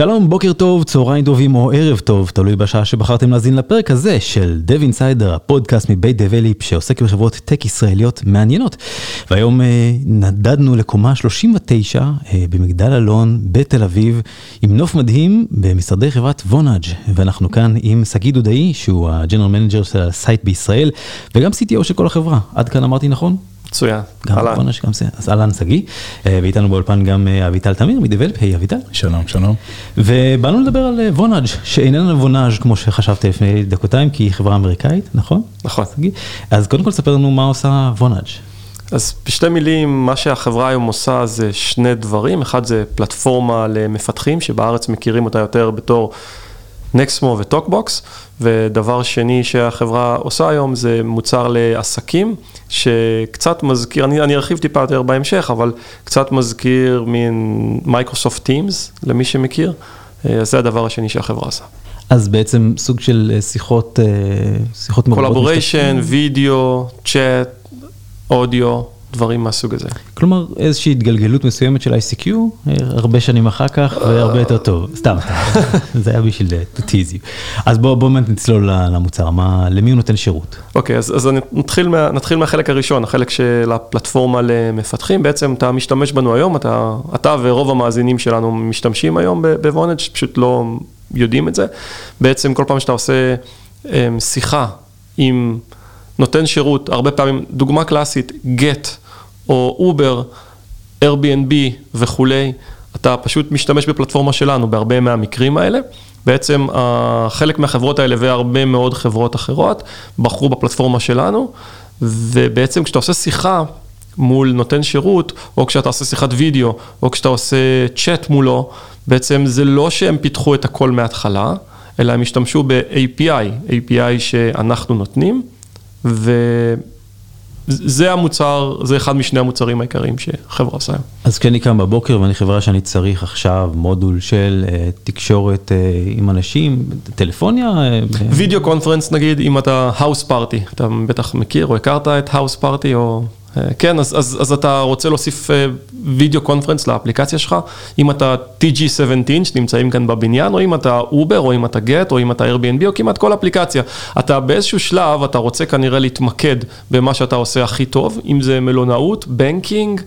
שלום, בוקר טוב, צהריים טובים או ערב טוב, תלוי בשעה שבחרתם להאזין לפרק הזה של Dev Insider, הפודקאסט מבית Develeap שעוסק בחברות tech ישראליות מעניינות. והיום אה, נדדנו לקומה 39 אה, במגדל אלון בתל אביב, עם נוף מדהים במשרדי חברת Vonage ואנחנו כאן עם שגיא דודאי, שהוא ה general manager של ה site בישראל, וגם CTO של כל החברה. עד כאן אמרתי נכון? מצוין, גם אהלן. גם זה, אז אהלן שגיא, אה, ואיתנו באולפן גם אה, אביטל תמיר מ Develeap, היי אביטל. שלום, שלום. ובאנו לדבר על Vonage שאיננה Vonage כמו שחשבתי לפני דקותיים, כי היא חברה אמריקאית, נכון? נכון. שגיא? אז קודם כל ספר לנו מה עושה Vonage. אז בשתי מילים, מה שהחברה היום עושה זה שני דברים, אחד זה פלטפורמה למפתחים, שבארץ מכירים אותה יותר בתור Nexmo ו TokBox, ודבר שני שהחברה עושה היום זה מוצר לעסקים, שקצת מזכיר, אני, אני ארחיב טיפה יותר בהמשך, אבל קצת מזכיר מין Microsoft Teams, למי שמכיר, אז זה הדבר השני שהחברה עושה. אז בעצם סוג של אה, שיחות, אה, שיחות מרובות. collaboration, וידאו, צ'אט, אודיו. דברים מהסוג הזה. כלומר איזושהי התגלגלות מסוימת של ICQ, אה, הרבה שנים אחר כך והרבה יותר טוב, סתם, זה היה בשביל to tease you. אז בואו בוא באמת נצלול למוצר, מה, למי הוא נותן שירות? אוקיי, אז, אז נתחיל, מה, נתחיל מהחלק הראשון, החלק של הפלטפורמה למפתחים, בעצם אתה משתמש בנו היום, אתה, אתה ורוב המאזינים שלנו משתמשים היום בוונג' פשוט לא יודעים את זה. בעצם כל פעם שאתה עושה אמ, שיחה עם... נותן שירות, הרבה פעמים, דוגמה קלאסית, גט או אובר, Airbnb וכולי, אתה פשוט משתמש בפלטפורמה שלנו בהרבה מהמקרים האלה. בעצם חלק מהחברות האלה והרבה מאוד חברות אחרות בחרו בפלטפורמה שלנו, ובעצם כשאתה עושה שיחה מול נותן שירות, או כשאתה עושה שיחת וידאו, או כשאתה עושה צ'אט מולו, בעצם זה לא שהם פיתחו את הכל מההתחלה, אלא הם השתמשו ב-API, API שאנחנו נותנים. וזה המוצר, זה אחד משני המוצרים העיקריים שחברה עושה. אז כשאני קם בבוקר ואני חברה שאני צריך עכשיו מודול של uh, תקשורת אה, עם אנשים, טלפוניה? video אה, conference נגיד, אם אתה Houseparty, אתה בטח מכיר או הכרת את Houseparty או אה, כן, אז, אז, אז אתה רוצה להוסיף video conference לאפליקציה שלך, אם אתה TG17 שנמצאים כאן בבניין, או אם אתה Uber, או אם אתה Gett, או אם אתה Airbnb, או כמעט כל אפליקציה. אתה באיזשהו שלב, אתה רוצה כנראה להתמקד במה שאתה עושה הכי טוב, אם זה מלונאות, banking.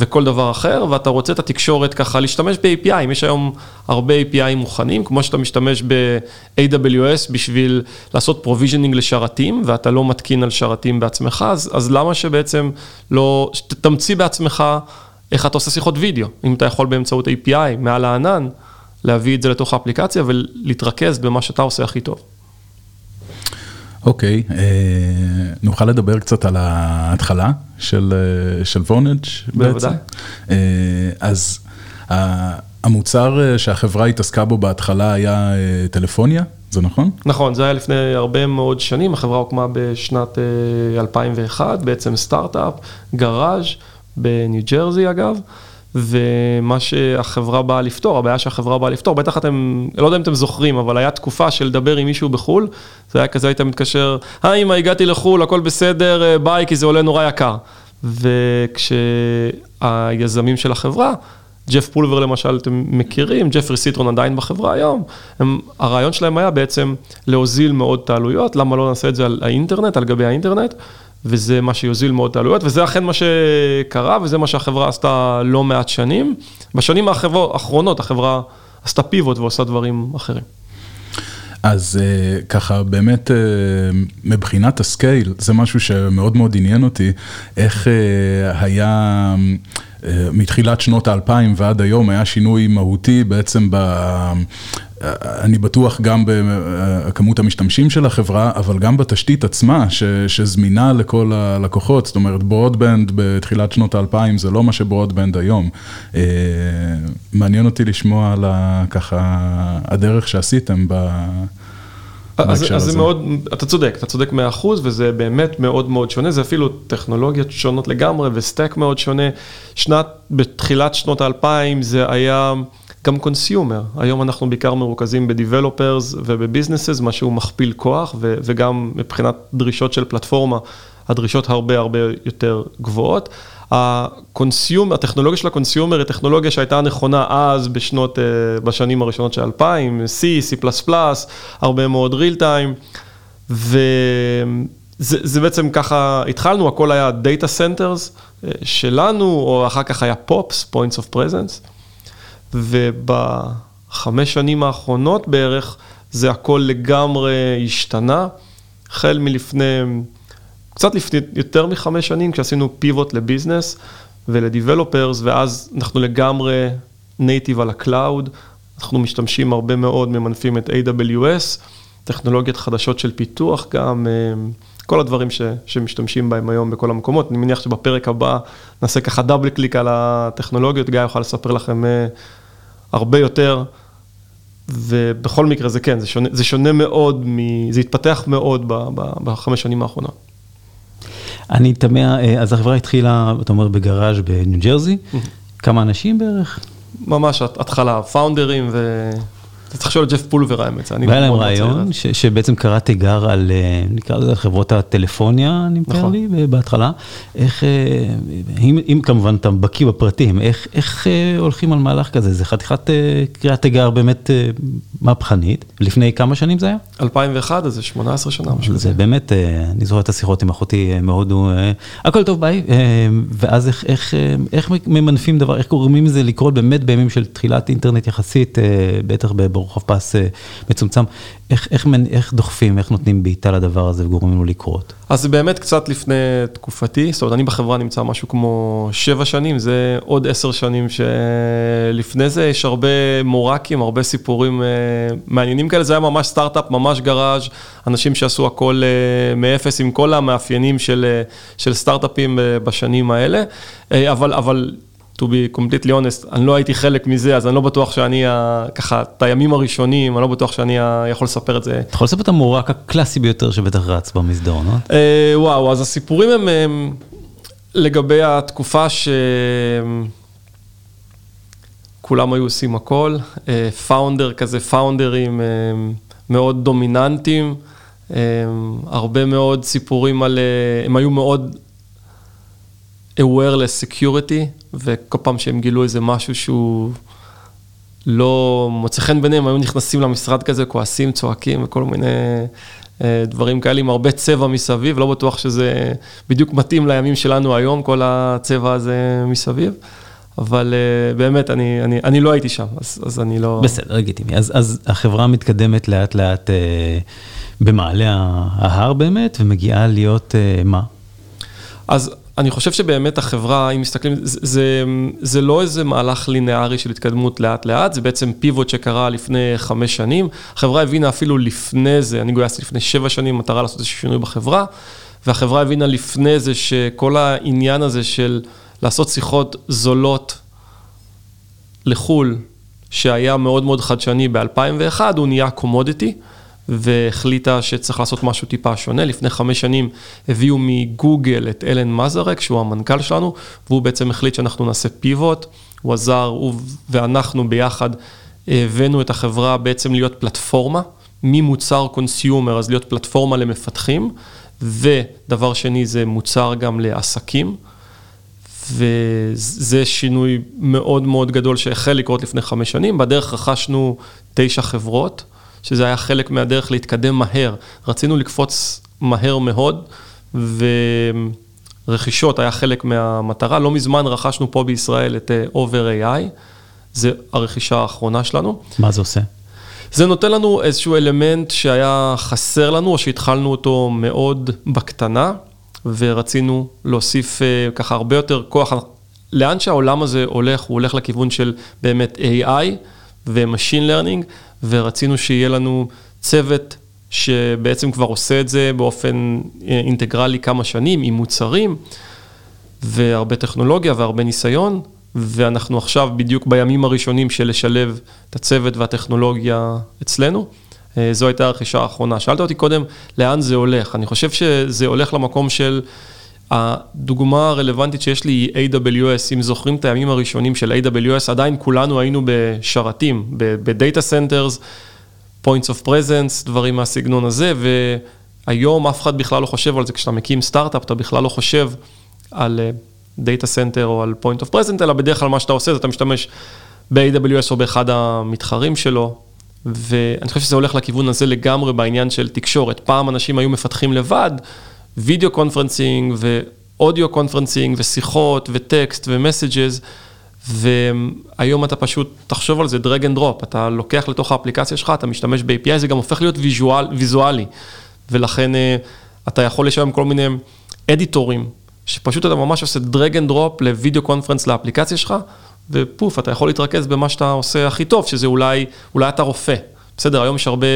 וכל דבר אחר, ואתה רוצה את התקשורת ככה, להשתמש ב-API, יש היום הרבה API מוכנים, כמו שאתה משתמש ב-AWS בשביל לעשות פרוvisioning לשרתים, ואתה לא מתקין על שרתים בעצמך, אז, אז למה שבעצם לא, תמציא בעצמך איך אתה עושה שיחות וידאו, אם אתה יכול באמצעות API מעל הענן, להביא את זה לתוך האפליקציה ולהתרכז במה שאתה עושה הכי טוב. אוקיי, okay, אה, נוכל לדבר קצת על ההתחלה של אה, של וונאג' בעצם. אה, אז המוצר שהחברה התעסקה בו בהתחלה היה טלפוניה, זה נכון? נכון, זה היה לפני הרבה מאוד שנים, החברה הוקמה בשנת 2001, בעצם סטארט-אפ, גראז' בניו ג'רזי אגב. ומה שהחברה באה לפתור, הבעיה שהחברה באה לפתור, בטח אתם, לא יודע אם אתם זוכרים, אבל היה תקופה של לדבר עם מישהו בחו"ל, זה היה כזה, היית מתקשר, היי אמא, הגעתי לחו"ל, הכל בסדר, אה, ביי, כי זה עולה נורא יקר. וכשהיזמים של החברה, ג'ף פולבר למשל, אתם מכירים, ג'פרי סיטרון עדיין בחברה היום, הם, הרעיון שלהם היה בעצם להוזיל מאוד את העלויות, למה לא נעשה את זה על האינטרנט, על גבי האינטרנט, וזה מה שיוזיל מאוד את העלויות, וזה אכן מה שקרה, וזה מה שהחברה עשתה לא מעט שנים. בשנים האחרונות החברה עשתה פיבוט ועושה דברים אחרים. אז אה, ככה באמת אה, מבחינת ה scale, זה משהו שמאוד מאוד עניין אותי, איך אה, היה מתחילת שנות האלפיים ועד היום היה שינוי מהותי בעצם. אני בטוח גם בכמות המשתמשים של החברה, אבל גם בתשתית עצמה ש, שזמינה לכל הלקוחות, זאת אומרת broadband בתחילת שנות האלפיים זה לא מה ש broadband היום. אה, מעניין אותי לשמוע על ככה הדרך שעשיתם ב... אז, אז זה מאוד, אתה צודק, אתה צודק 100% וזה באמת מאוד מאוד שונה, זה אפילו טכנולוגיות שונות לגמרי וסטק מאוד שונה. שנת, בתחילת שנות האלפיים זה היה... גם קונסיומר, היום אנחנו בעיקר מרוכזים ב-Developers וב-Businesses, מה שהוא מכפיל כוח, ו- וגם מבחינת דרישות של פלטפורמה, הדרישות הרבה הרבה יותר גבוהות. ה consumer, הטכנולוגיה של ה consumer היא טכנולוגיה שהייתה נכונה אז בשנות, אה, בשנים הראשונות של 2000, C, C++, הרבה מאוד real time, וזה בעצם ככה התחלנו, הכל היה Data Centers אה, שלנו, או אחר כך היה POPs, Points of Presence, ובחמש שנים האחרונות בערך, זה הכל לגמרי השתנה, החל מלפני... קצת לפני יותר מחמש שנים, כשעשינו pivot ל business ול developers, ואז אנחנו לגמרי native על ה cloud, אנחנו משתמשים הרבה מאוד, ממנפים את AWS, טכנולוגיות חדשות של פיתוח גם, אה, כל הדברים ש, שמשתמשים בהם היום בכל המקומות. אני מניח שבפרק הבא נעשה ככה double click על הטכנולוגיות, גיא יוכל לספר לכם אה, הרבה יותר. ובכל מקרה זה כן, זה שונה, זה שונה מאוד, מ, זה התפתח מאוד בחמש שנים האחרונות. אני תמה, אה, אז החברה התחילה, אתה אומר, בגראז' בניו ג'רזי, כמה אנשים בערך? ממש התחלה, פאונדרים ו... אתה צריך לשאול את ג'ף פולבר האמת, אני והיה להם רעיון שבעצם קרא תיגר על, אה, נקרא לזה חברות הטלפוניה, נמכר נכון. לי בהתחלה. איך, אה, אם כמובן אתה בקיא בפרטים, איך הולכים על מהלך כזה? זה חתיכת קריאת תיגר באמת מהפכנית. לפני כמה שנים זה היה? 2001, אז זה 18 שנה, משהו כזה. זה באמת, אני זוכר את השיחות עם אחותי מהודו, הכל טוב ביי, ואז איך, איך, איך ממנפים דבר, איך גורמים לזה לקרות באמת בימים של תחילת אינטרנט יחסית, בטח ברוחב פס מצומצם, איך, איך, איך דוחפים, איך נותנים בעיטה לדבר הזה וגורמים לו לקרות? אז באמת קצת לפני תקופתי, זאת אומרת, אני בחברה נמצא משהו כמו שבע שנים, זה עוד עשר שנים שלפני זה. יש הרבה מורקים, הרבה סיפורים מעניינים כאלה, זה היה ממש סטארט-אפ, ממש גראז', אנשים שעשו הכל מאפס עם כל המאפיינים של, של סטארט-אפים בשנים האלה, אבל, אבל to be completely honest, אני לא הייתי חלק מזה, אז אני לא בטוח שאני, ככה, את הימים הראשונים, אני לא בטוח שאני יכול לספר את זה. אתה יכול לספר את המורק הקלאסי ביותר שבטח רץ במסדרונות? אה, וואו, אז הסיפורים הם, הם לגבי התקופה שכולם היו עושים הכל, פאונדר אה, כזה, פאונדרים אה, מאוד דומיננטיים, הרבה מאוד סיפורים על, הם היו מאוד awareness security, וכל פעם שהם גילו איזה משהו שהוא לא מוצא חן ביניהם, היו נכנסים למשרד כזה, כועסים, צועקים וכל מיני אה, דברים כאלה עם הרבה צבע מסביב, לא בטוח שזה בדיוק מתאים לימים שלנו היום, כל הצבע הזה מסביב. אבל uh, באמת, אני, אני, אני לא הייתי שם, אז, אז אני לא... בסדר, לגיטימי. אז, אז החברה מתקדמת לאט לאט uh, במעלה ההר באמת, ומגיעה להיות uh, מה? אז אני חושב שבאמת החברה, אם מסתכלים, זה, זה, זה לא איזה מהלך לינארי של התקדמות לאט לאט, זה בעצם פיבוט שקרה לפני חמש שנים. החברה הבינה אפילו לפני זה, אני גויסתי לפני שבע שנים מטרה לעשות איזשהו שינוי בחברה, והחברה הבינה לפני זה שכל העניין הזה של לעשות שיחות זולות לחו"ל, שהיה מאוד מאוד חדשני ב-2001, הוא נהיה קומודיטי. והחליטה שצריך לעשות משהו טיפה שונה. לפני חמש שנים הביאו מגוגל את אלן מזרק, שהוא המנכ"ל שלנו, והוא בעצם החליט שאנחנו נעשה פיבוט. הוא עזר, הוא ואנחנו ביחד הבאנו את החברה בעצם להיות פלטפורמה, ממוצר קונסיומר, אז להיות פלטפורמה למפתחים, ודבר שני זה מוצר גם לעסקים. וזה שינוי מאוד מאוד גדול שהחל לקרות לפני חמש שנים. בדרך רכשנו תשע חברות, שזה היה חלק מהדרך להתקדם מהר. רצינו לקפוץ מהר מאוד, ורכישות היה חלק מהמטרה. לא מזמן רכשנו פה בישראל את אה, Over AI, זה הרכישה האחרונה שלנו. מה זה עושה? זה נותן לנו איזשהו אלמנט שהיה חסר לנו, או שהתחלנו אותו מאוד בקטנה, ורצינו להוסיף אה, ככה הרבה יותר כוח. לאן שהעולם הזה הולך, הוא הולך לכיוון של באמת AI ו-Machine Learning, ורצינו שיהיה לנו צוות שבעצם כבר עושה את זה באופן אה, אינטגרלי כמה שנים, עם מוצרים, והרבה טכנולוגיה והרבה ניסיון, ואנחנו עכשיו בדיוק בימים הראשונים של לשלב את הצוות והטכנולוגיה אצלנו. אה, זו הייתה הרכישה האחרונה. שאלת אותי קודם, לאן זה הולך? אני חושב שזה הולך למקום של... הדוגמה הרלוונטית שיש לי היא AWS, אם זוכרים את הימים הראשונים של AWS, עדיין כולנו היינו בשרתים, ב data centers, points of presence, דברים מהסגנון הזה, והיום אף אחד בכלל לא חושב על זה, כשאתה מקים סטארט-אפ, אתה בכלל לא חושב על data center או על point of presence, אלא בדרך כלל מה שאתה עושה זה אתה משתמש ב-AWS או באחד המתחרים שלו, ואני חושב שזה הולך לכיוון הזה לגמרי בעניין של תקשורת. פעם אנשים היו מפתחים לבד, video conferencing ו audio conferencing ושיחות וטקסט ו messages, והיום אתה פשוט, תחשוב על זה, drag and drop, אתה לוקח לתוך האפליקציה שלך, אתה משתמש ב-API, זה גם הופך להיות visual, ויזואלי, ולכן אה, אתה יכול לשלם כל מיני אדיטורים, שפשוט אתה ממש עושה drag and drop ל video conference לאפליקציה שלך, ופוף, אתה יכול להתרכז במה שאתה עושה הכי טוב, שזה אולי, אולי אתה רופא. בסדר, היום יש הרבה,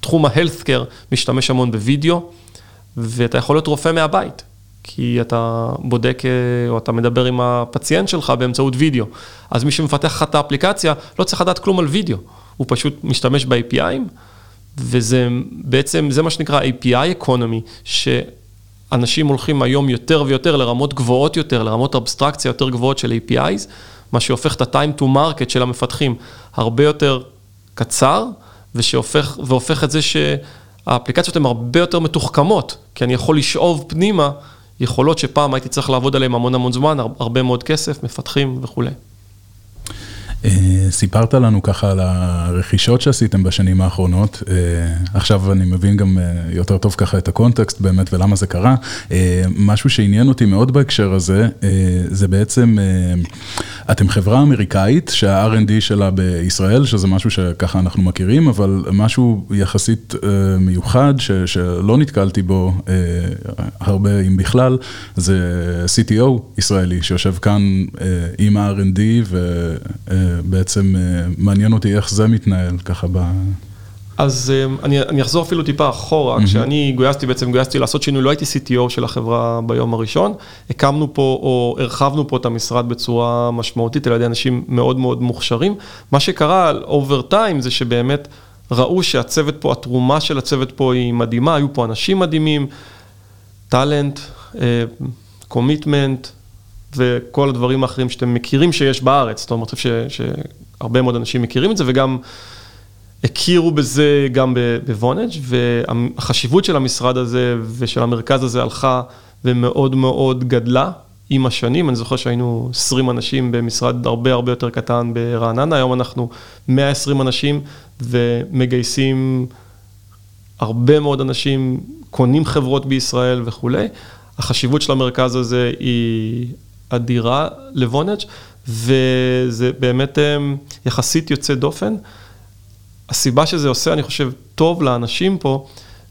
תחום ה-healthcare משתמש המון בווידאו, ואתה יכול להיות רופא מהבית, כי אתה בודק אה, או אתה מדבר עם הפציינט שלך באמצעות וידאו. אז מי שמפתח לך את האפליקציה לא צריך לדעת כלום על וידאו, הוא פשוט משתמש ב-API'ים, וזה בעצם, זה מה שנקרא API Economy, שאנשים הולכים היום יותר ויותר לרמות גבוהות יותר, לרמות אבסטרקציה יותר גבוהות של APIs, מה שהופך את ה-time to market של המפתחים הרבה יותר קצר, ושהופך, והופך את זה שהאפליקציות הן הרבה יותר מתוחכמות, כי אני יכול לשאוב פנימה יכולות שפעם הייתי צריך לעבוד עליהן המון המון זמן, הרבה מאוד כסף, מפתחים וכולי. אה, סיפרת לנו ככה על הרכישות שעשיתם בשנים האחרונות, אה, עכשיו אני מבין גם אה, יותר טוב ככה את הקונטקסט באמת ולמה זה קרה. משהו שעניין אותי מאוד בהקשר הזה, זה בעצם, אתם חברה אמריקאית שה-R&D שלה בישראל, שזה משהו שככה אנחנו מכירים, אבל משהו יחסית מיוחד ש, שלא נתקלתי בו הרבה, אם בכלל, זה CTO ישראלי שיושב כאן עם ה-R&D ו... בעצם אה, מעניין אותי איך זה מתנהל ככה ב... אז אה, אני, אני אחזור אפילו טיפה אחורה, mm-hmm. כשאני גויסתי, בעצם גויסתי לעשות שינוי, לא הייתי CTO של החברה ביום הראשון, הקמנו פה או הרחבנו פה את המשרד בצורה משמעותית על ידי אנשים מאוד מאוד מוכשרים. מה שקרה על over time זה שבאמת ראו שהצוות פה, התרומה של הצוות פה היא מדהימה, היו פה אנשים מדהימים, talent, commitment, וכל הדברים האחרים שאתם מכירים שיש בארץ. זאת אומרת, אני חושב שהרבה מאוד אנשים מכירים את זה, וגם הכירו בזה גם ב Vonage, והחשיבות של המשרד הזה ושל המרכז הזה הלכה ומאוד מאוד גדלה עם השנים. אני זוכר שהיינו 20 אנשים במשרד הרבה הרבה יותר קטן ברעננה, היום אנחנו 120 אנשים ומגייסים הרבה מאוד אנשים, קונים חברות בישראל וכולי. החשיבות של המרכז הזה היא אדירה לוונג' וזה באמת אמ, יחסית יוצא דופן. הסיבה שזה עושה, אני חושב, טוב לאנשים פה,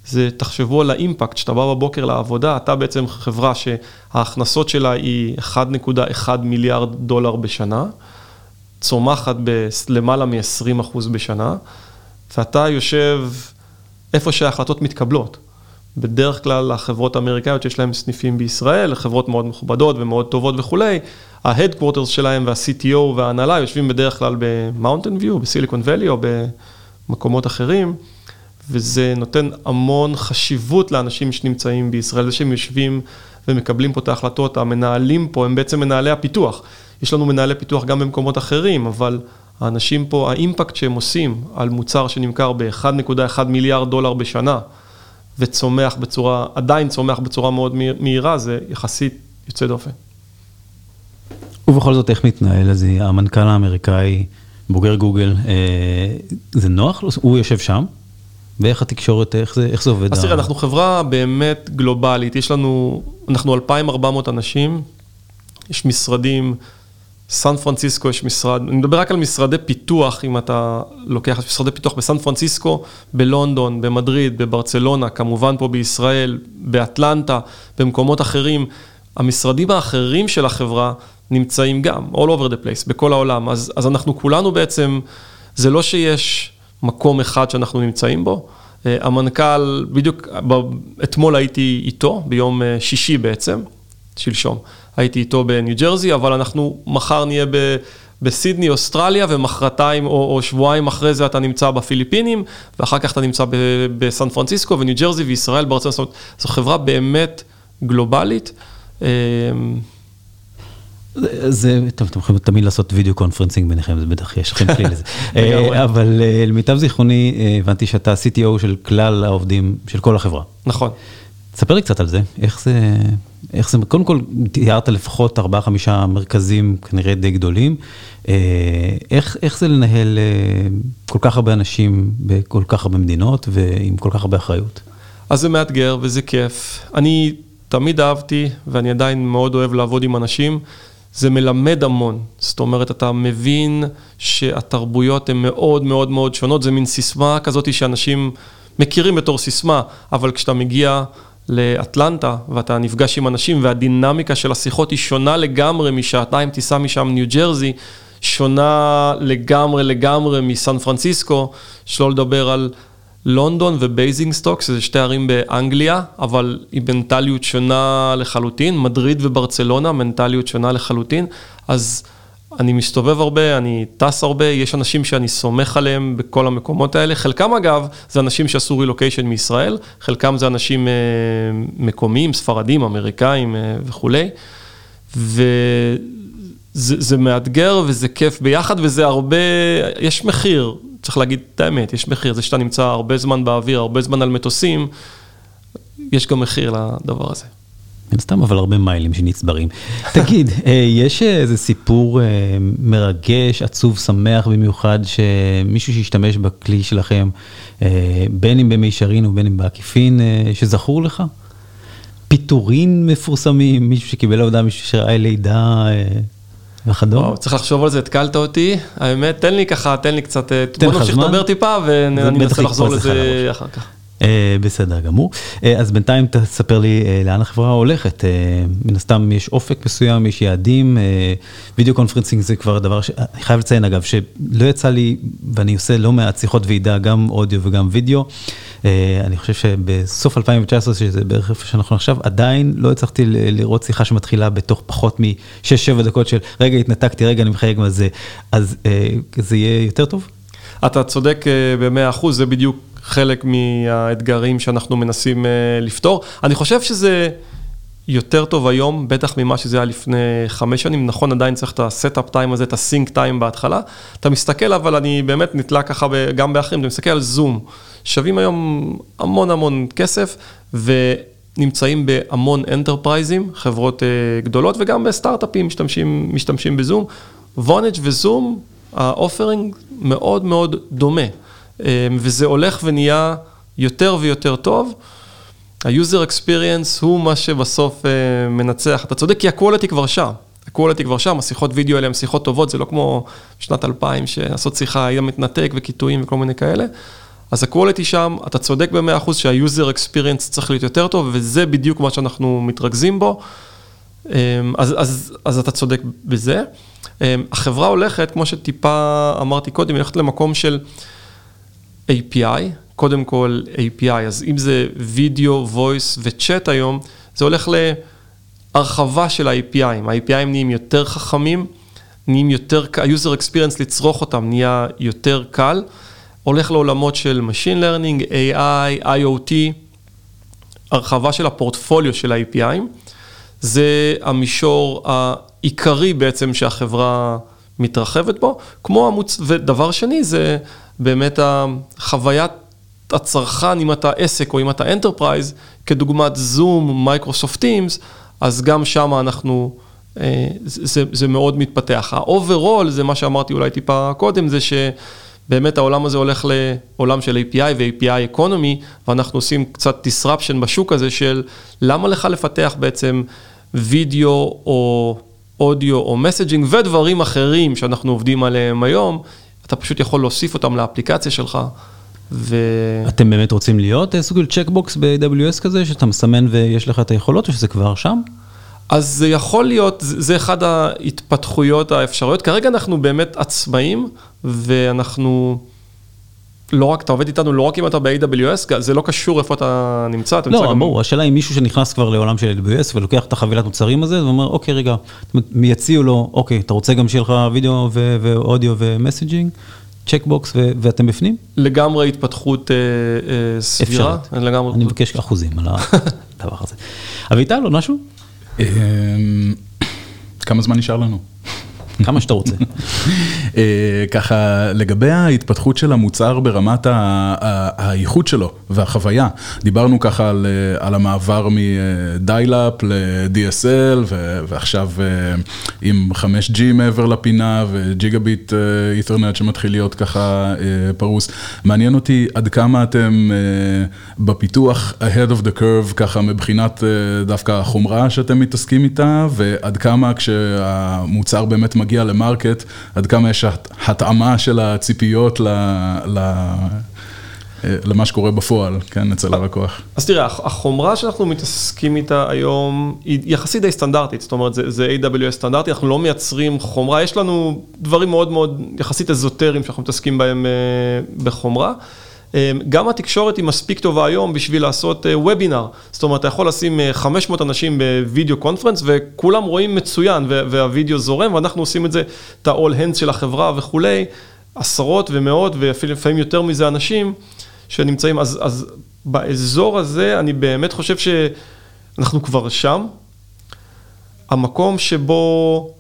זה תחשבו על האימפקט, שאתה בא בבוקר לעבודה, אתה בעצם חברה שההכנסות שלה היא 1.1 מיליארד דולר בשנה, צומחת בלמעלה מ-20% בשנה, ואתה יושב איפה שההחלטות מתקבלות. בדרך כלל החברות האמריקאיות שיש להן סניפים בישראל, חברות מאוד מכובדות ומאוד טובות וכולי, ה headquarters שלהם וה-CTO וההנהלה יושבים בדרך כלל במאונטן ויו, בסיליקון ואלי או במקומות אחרים, וזה נותן המון חשיבות לאנשים שנמצאים בישראל, זה שהם יושבים ומקבלים פה את ההחלטות, המנהלים פה הם בעצם מנהלי הפיתוח. יש לנו מנהלי פיתוח גם במקומות אחרים, אבל האנשים פה, האימפקט שהם עושים על מוצר שנמכר ב-1.1 מיליארד דולר בשנה, וצומח בצורה, עדיין צומח בצורה מאוד מהירה, זה יחסית יוצא דופן. ובכל זאת, איך מתנהל אז המנכ"ל האמריקאי, בוגר גוגל, אה, זה נוח? הוא יושב שם? ואיך התקשורת, איך זה, איך זה עובד? אז תראה, אנחנו חברה באמת גלובלית, יש לנו, אנחנו 2,400 אנשים, יש משרדים סן פרנסיסקו יש משרד, אני מדבר רק על משרדי פיתוח, אם אתה לוקח משרדי פיתוח בסן פרנסיסקו, בלונדון, במדריד, בברצלונה, כמובן פה בישראל, באטלנטה, במקומות אחרים. המשרדים האחרים של החברה נמצאים גם, all over the place, בכל העולם. אז, אז אנחנו כולנו בעצם, זה לא שיש מקום אחד שאנחנו נמצאים בו. אה, המנכ"ל, בדיוק אתמול הייתי איתו, ביום אה, שישי בעצם, שלשום. הייתי איתו בניו ג'רזי, אבל אנחנו מחר נהיה ב... בסידני, אוסטרליה, ומחרתיים או, או שבועיים אחרי זה אתה נמצא בפיליפינים, ואחר כך אתה נמצא בסן פרנסיסקו וניו ג'רזי וישראל בארצות, זאת אומרת, זו חברה באמת גלובלית. אמ, זה, טוב, אתם יכולים תמיד לעשות video conferencing ביניכם, זה בטח יש לכם כלי לזה. אה, אבל אה, למיטב זיכרוני, אה, הבנתי שאתה CTO של כלל העובדים של כל החברה. נכון. תספר לי קצת על זה, איך זה, איך זה, קודם כל תיארת לפחות 4-5 מרכזים כנראה די גדולים, אה, איך, איך זה לנהל אה, כל כך הרבה אנשים בכל כך הרבה מדינות ועם כל כך הרבה אחריות? אז זה מאתגר וזה כיף. אני תמיד אהבתי, ואני עדיין מאוד אוהב לעבוד עם אנשים, זה מלמד המון. זאת אומרת, אתה מבין שהתרבויות הן מאוד מאוד מאוד שונות, זה מין סיסמה כזאת שאנשים מכירים בתור סיסמה, אבל כשאתה מגיע לאטלנטה ואתה נפגש עם אנשים והדינמיקה של השיחות היא שונה לגמרי משעתיים טיסה משם ניו ג'רזי, שונה לגמרי לגמרי מסן פרנסיסקו, שלא לדבר על לונדון ובייזינגסטוק, שזה שתי ערים באנגליה, אבל היא מנטליות שונה לחלוטין, מדריד וברצלונה, מנטליות שונה לחלוטין, אז אני מסתובב הרבה, אני טס הרבה, יש אנשים שאני סומך עליהם בכל המקומות האלה, חלקם אגב זה אנשים שעשו רילוקיישן מישראל, חלקם זה אנשים אה, מקומיים, ספרדים, אמריקאים אה, וכולי, וזה מאתגר וזה כיף ביחד וזה הרבה, יש מחיר, צריך להגיד את האמת, יש מחיר, זה שאתה נמצא הרבה זמן באוויר, הרבה זמן על מטוסים, יש גם מחיר לדבר הזה. מן סתם, אבל הרבה מיילים שנצברים. תגיד, אה, יש איזה סיפור אה, מרגש, עצוב, שמח במיוחד, שמישהו שהשתמש בכלי שלכם, אה, בין אם במישרין ובין אם בעקיפין, שזכור לך? פיטורין מפורסמים, מישהו שקיבל עבודה, מישהו שראה לידה וכדומה? צריך לחשוב על זה, התקלת אותי. האמת, תן לי ככה, תן לי קצת, בוא נמשיך לדבר טיפה ואני אנסה לחזור לזה אחר כך. אה, בסדר גמור. אה, אז בינתיים תספר לי אה, לאן החברה הולכת. מן הסתם יש אופק מסוים, יש יעדים. video conferencing זה כבר דבר שאני חייב לציין אגב, שלא יצא לי, ואני עושה לא מעט שיחות ועידה, גם אודיו וגם וידאו. אני חושב שבסוף 2019, שזה בערך איפה שאנחנו עכשיו, עדיין לא הצלחתי לראות שיחה שמתחילה בתוך פחות מ-6-7 דקות של רגע התנתקתי, רגע אני מחייג מה זה, אז זה יהיה יותר טוב? אתה צודק במאה אחוז, זה בדיוק חלק מהאתגרים שאנחנו מנסים אה, לפתור. אני חושב שזה יותר טוב היום, בטח ממה שזה היה לפני חמש שנים. נכון, עדיין צריך את ה setup time הזה, את ה sync time בהתחלה. אתה מסתכל, אבל אני באמת נתלה ככה גם באחרים, אתה מסתכל על Zoom. שווים היום המון המון כסף, ונמצאים בהמון אנטרפרייזים, חברות אה, גדולות, וגם בסטארט-אפים משתמשים, משתמשים ב Zoom. Vonage ו Zoom, ה offering מאוד מאוד דומה. אמ, וזה הולך ונהיה יותר ויותר טוב. ה-user experience הוא מה שבסוף אה, מנצח. אתה צודק, כי ה-quality כבר שם. ה-quality כבר שם, השיחות וידאו האלה הן שיחות טובות, זה לא כמו שנת 2000, שעשות שיחה היה מתנתק וקיטויים וכל מיני כאלה. אז ה-quality שם, אתה צודק ב-100% שה-user experience צריך להיות יותר טוב, וזה בדיוק מה שאנחנו מתרכזים בו. אמ, אז, אז, אז אתה צודק בזה. אמ, החברה הולכת, כמו שטיפה אמרתי קודם, היא הולכת למקום של... API, קודם כל API, אז אם זה וידאו, voice וצ'אט היום, זה הולך להרחבה של ה-API, ה-API נהיים יותר חכמים, נהיים יותר, ה-user experience לצרוך אותם נהיה יותר קל, הולך לעולמות של Machine Learning, AI, IoT, הרחבה של הפורטפוליו של ה-API, זה המישור העיקרי בעצם שהחברה מתרחבת בו, כמו המוצ... ודבר שני זה באמת החוויית הצרכן, אם אתה עסק או אם אתה enterprise, כדוגמת זום, Microsoft Teams, אז גם שם אנחנו, אה, זה, זה מאוד מתפתח. ה-overall, זה מה שאמרתי אולי טיפה קודם, זה שבאמת העולם הזה הולך לעולם של API ו-API economy, ואנחנו עושים קצת disruption בשוק הזה של למה לך לפתח בעצם וידאו או אודיו או messaging ודברים אחרים שאנחנו עובדים עליהם היום, אתה פשוט יכול להוסיף אותם לאפליקציה שלך. ו... אתם באמת רוצים להיות סוג של צ'קבוקס ב-AWS כזה, שאתה מסמן ויש לך את היכולות, או שזה כבר שם? אז זה יכול להיות, זה אחד ההתפתחויות האפשריות. כרגע אנחנו באמת עצמאים, ואנחנו... לא רק, אתה עובד איתנו לא רק אם אתה ב-AWS, זה לא קשור איפה אתה נמצא. אתה לא, נמצא ברור, גם... השאלה היא מישהו שנכנס כבר לעולם של AWS ולוקח את החבילת מוצרים הזה, ואומר, אוקיי, רגע, יציעו לו, אוקיי, אתה רוצה גם שיהיה לך וידאו ואודיו ו messaging? checkbox ואתם בפנים? לגמרי התפתחות אה, אה, סבירה. אפשרית. לגמרי. אני מבקש אחוזים על הדבר הזה. אביטל, עוד משהו? אמ, כמה זמן נשאר לנו? כמה שאתה רוצה. אה, ככה, לגבי ההתפתחות של המוצר ברמת האיכות שלו והחוויה, דיברנו ככה על, אה, על המעבר מ dial-up ל-DSL ועכשיו אה, עם 5G מעבר לפינה וג'יגה ביט איתרנט שמתחיל להיות ככה פרוס. מעניין אותי עד כמה אתם בפיתוח ahead of the curve, ככה מבחינת דווקא החומרה שאתם מתעסקים איתה, ועד כמה כשהמוצר באמת מגיע למרקט, עד כמה יש התאמה של הציפיות ל... ל... למה שקורה בפועל, כן, אצל הלקוח. אז תראה, החומרה שאנחנו מתעסקים איתה היום היא יחסית די סטנדרטית, זאת אומרת, זה, זה AWS סטנדרטי, אנחנו לא מייצרים חומרה, יש לנו דברים מאוד מאוד יחסית אזוטריים שאנחנו מתעסקים בהם uh, בחומרה. אמ, גם התקשורת היא מספיק טובה היום בשביל לעשות וובינר, אה, זאת אומרת, אתה יכול לשים 500 אה, אנשים בווידאו קונפרנס וכולם רואים מצוין והווידאו זורם ואנחנו עושים את זה, את ה-all hands של החברה וכולי, עשרות ומאות ואפילו לפעמים יותר מזה אנשים שנמצאים, אז, אז באזור הזה אני באמת חושב שאנחנו כבר שם. המקום שבו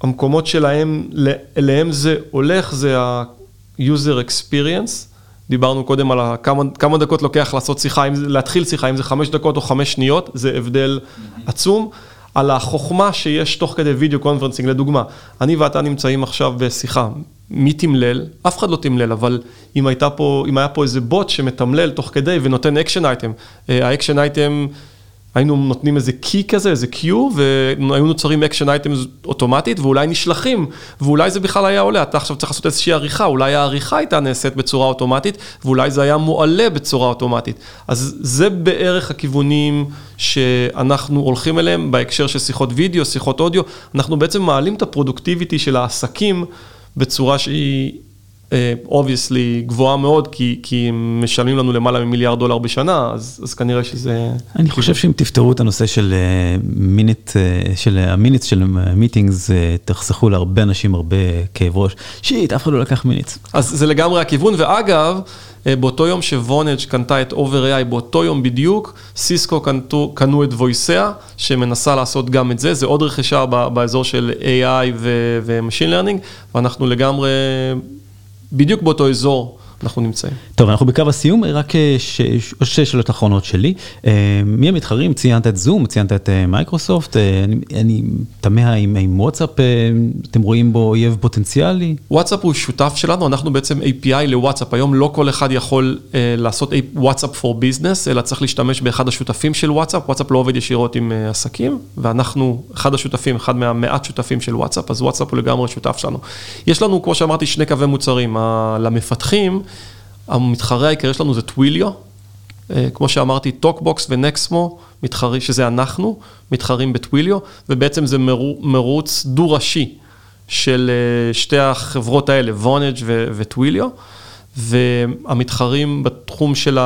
המקומות שלהם, אליהם זה הולך, זה ה-user experience. דיברנו קודם על כמה, כמה דקות לוקח לעשות שיחה, אם, להתחיל שיחה, אם זה חמש דקות או חמש שניות, זה הבדל עצום. על החוכמה שיש תוך כדי video conferencing, לדוגמה, אני ואתה נמצאים עכשיו בשיחה, מי תמלל? אף אחד לא תמלל, אבל אם, פה, אם היה פה איזה בוט שמתמלל תוך כדי ונותן action item, ה action item היינו נותנים איזה key כזה, איזה cue, והיו נוצרים action items אוטומטית, ואולי נשלחים, ואולי זה בכלל היה עולה, אתה עכשיו צריך לעשות איזושהי עריכה, אולי העריכה הייתה נעשית בצורה אוטומטית, ואולי זה היה מועלה בצורה אוטומטית. אז זה בערך הכיוונים שאנחנו הולכים אליהם בהקשר של שיחות וידאו, שיחות אודיו, אנחנו בעצם מעלים את ה productivity של העסקים בצורה שהיא obviously uh, גבוהה מאוד, כי, כי הם משלמים לנו למעלה ממיליארד דולר בשנה, אז, אז כנראה שזה... אני חושב שאם תפתרו את הנושא של minutes, uh, uh, של ה minutes של meetings, תחסכו להרבה אנשים הרבה כאב ראש. שיט, אף אחד לא לקח minutes. אז זה לגמרי הכיוון, ואגב, באותו יום ש Vonage קנתה את Over.ai, באותו יום בדיוק, סיסקו קנתו, קנו את Voicea, שמנסה לעשות גם את זה, זה עוד רכישה באזור של AI ו-Machine Learning, ואנחנו לגמרי... בדיוק באותו אזור אנחנו נמצאים. טוב, אנחנו בקו הסיום, רק אה, שתי שאלות אחרונות שלי. אה, מי המתחרים? ציינת את זום, ציינת את אה, מייקרוסופט, אני, תמה אם, וואטסאפ, אתם רואים בו אויב פוטנציאלי? וואטסאפ הוא שותף שלנו, אנחנו בעצם API לוואטסאפ. היום לא כל אחד יכול לעשות וואטסאפ for business, אלא צריך להשתמש באחד השותפים של וואטסאפ. וואטסאפ לא עובד ישירות עם עסקים, ואנחנו אחד השותפים, אחד מהמעט שותפים של וואטסאפ, אז וואטסאפ הוא לגמרי שותף שלנו. יש לנו, כמו שאמרתי, שני קווי מוצרים. למפתחים, המתחרה העיקרי שלנו זה Twilio, אה, כמו שאמרתי, TokBox ו Nexmo, מתחרים, שזה אנחנו, מתחרים ב Twilio, ובעצם זה מרוץ דו-ראשי של אה, שתי החברות האלה, Vonage ו Twilio, והמתחרים בתחום של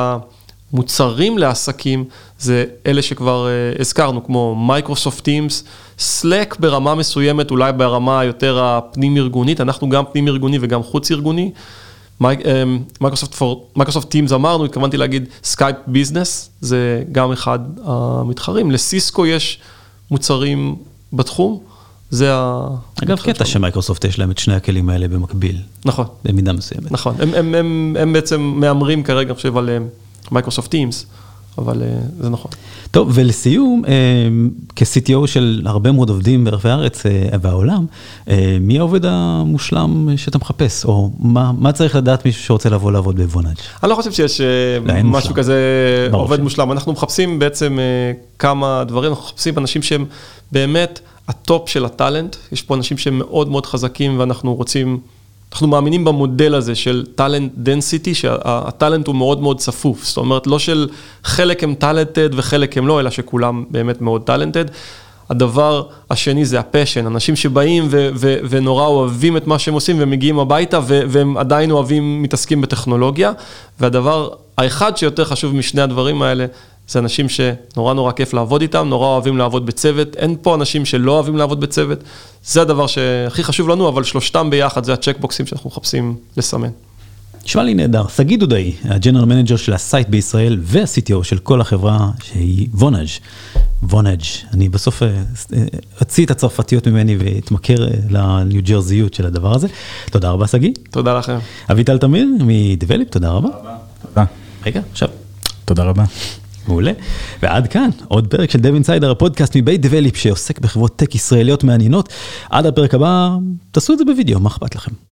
המוצרים לעסקים, זה אלה שכבר אה, הזכרנו, כמו Microsoft Teams, Slack ברמה מסוימת, אולי ברמה יותר הפנים-ארגונית, אנחנו גם פנים-ארגוני וגם חוץ-ארגוני. Microsoft Teams אמרנו, התכוונתי להגיד Skype Business, זה גם אחד המתחרים. לסיסקו יש מוצרים בתחום, זה ה... אגב, קטע שמייקרוסופט יש להם את שני הכלים האלה במקביל. נכון. במידה מסוימת. נכון, הם, בעצם מהמרים כרגע, אני חושב, על Microsoft Teams. אבל אה, זה נכון. טוב, ולסיום, אה, כ-CTO של הרבה מאוד עובדים ברחבי הארץ אה, והעולם, מי העובד המושלם שאתה מחפש, או מה, מה צריך לדעת מישהו שרוצה לבוא לעבוד ב Vonage? אני לא חושב שיש משהו מושלם. כזה עובד שם. מושלם, אנחנו מחפשים בעצם כמה דברים, אנחנו מחפשים אנשים שהם באמת ה top של ה talent, יש פה אנשים שהם מאוד מאוד חזקים ואנחנו רוצים... אנחנו מאמינים במודל הזה של talent density, שה talent הוא מאוד מאוד צפוף, זאת אומרת לא של חלק הם talented וחלק הם לא, אלא שכולם באמת מאוד talented. הדבר השני זה ה passion, אנשים שבאים ו- ו- ונורא אוהבים את מה שהם עושים ומגיעים הביתה ו- והם עדיין אוהבים, מתעסקים בטכנולוגיה. והדבר האחד שיותר חשוב משני הדברים האלה, זה אנשים שנורא נורא כיף לעבוד איתם, נורא אוהבים לעבוד בצוות, אין פה אנשים שלא אוהבים לעבוד בצוות, זה הדבר שהכי חשוב לנו, אבל שלושתם ביחד זה הצ'קבוקסים שאנחנו מחפשים לסמן. נשמע לי נהדר. שגיא דודאי, ה general manager של ה site בישראל וה-CTO של כל החברה שהיא Vonage. Vonage, אני בסוף אה, אה, אוציא את הצרפתיות ממני ואתמסר אה, לניו ג'רזיות של הדבר הזה. תודה רבה שגיא. תודה לכם. אביטל תמיר מ Develeap, תודה רבה. תודה. רגע, עכשיו. תודה רבה. מעולה. ועד כאן עוד פרק של Dev Insider הפודקאסט מבית Develeap שעוסק בחברות טק ישראליות מעניינות. עד הפרק הבא תעשו את זה בווידאו מה אכפת לכם.